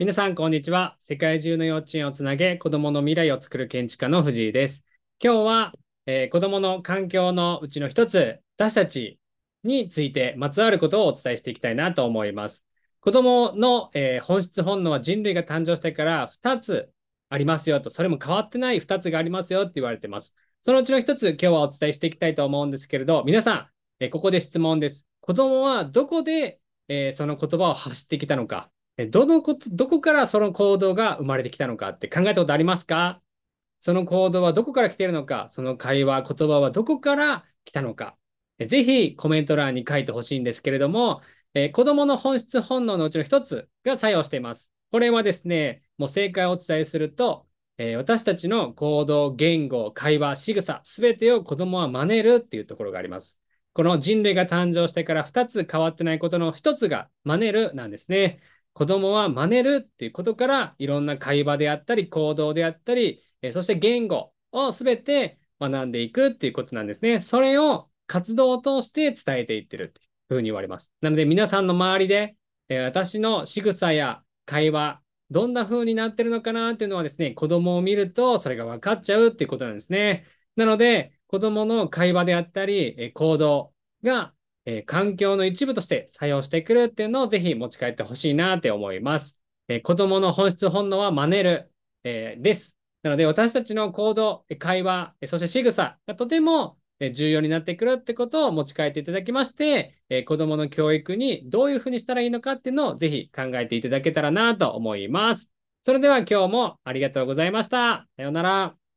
皆さん、こんにちは。世界中の幼稚園をつなげ、子供の未来を作る建築家の藤井です。今日は、えー、子供の環境のうちの一つ、私たちについてまつわることをお伝えしていきたいなと思います。子供の、えー、本質本能は人類が誕生してから2つありますよと、それも変わってない2つがありますよって言われてます。そのうちの1つ、今日はお伝えしていきたいと思うんですけれど、皆さん、えー、ここで質問です。子供はどこで、えその言葉を発してきたのかどのこと、どこからその行動が生まれてきたのかって考えたことありますか？その行動はどこから来ているのか、その会話、言葉はどこから来たのか？ぜひコメント欄に書いてほしいんですけれども、えー、子供の本質本能のうちの一つが作用しています。これはですね、もう正解をお伝えすると、えー、私たちの行動、言語、会話、仕草、すべてを子供は真似るっていうところがあります。この人類が誕生してから2つ変わってないことの1つが真似るなんですね。子供は真似るっていうことから、いろんな会話であったり、行動であったり、えそして言語をすべて学んでいくっていうことなんですね。それを活動を通して伝えていってるっていうふうに言われます。なので皆さんの周りで、え私の仕草や会話、どんな風になってるのかなっていうのはですね、子供を見るとそれが分かっちゃうっていうことなんですね。なので、子供の会話であったり、え行動がえー、環境の一部として作用してくるっていうのをぜひ持ち帰ってほしいなって思います。えー、子供の本質本能は真似る、えー、です。なので私たちの行動、会話、そして仕草がとても重要になってくるってことを持ち帰っていただきまして、え子供の教育にどういうふうにしたらいいのかっていうのをぜひ考えていただけたらなと思います。それでは今日もありがとうございました。さようなら。